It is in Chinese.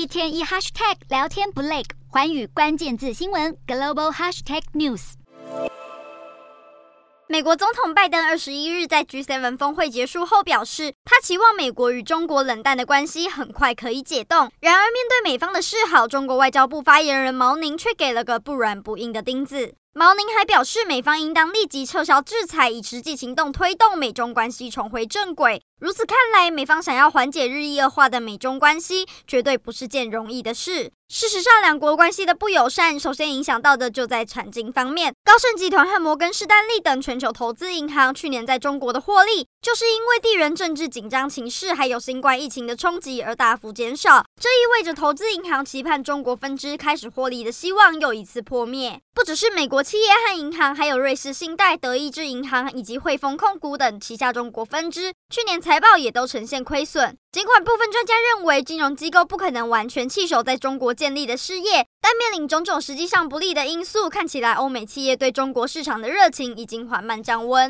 一天一 hashtag 聊天不累，环宇关键字新闻 global hashtag news。美国总统拜登二十一日在 G7 峰会结束后表示，他期望美国与中国冷淡的关系很快可以解冻。然而，面对美方的示好，中国外交部发言人毛宁却给了个不软不硬的钉子。毛宁还表示，美方应当立即撤销制裁，以实际行动推动美中关系重回正轨。如此看来，美方想要缓解日益恶化的美中关系，绝对不是件容易的事。事实上，两国关系的不友善，首先影响到的就在产经方面。高盛集团和摩根士丹利等全球投资银行去年在中国的获利，就是因为地缘政治紧张情势还有新冠疫情的冲击而大幅减少。这意味着投资银行期盼中国分支开始获利的希望又一次破灭。不只是美国企业和银行，还有瑞士信贷、德意志银行以及汇丰控股等旗下中国分支，去年财报也都呈现亏损。尽管部分专家认为金融机构不可能完全弃守在中国建立的事业，但面临种种实际上不利的因素，看起来欧美企业对中国市场的热情已经缓慢降温。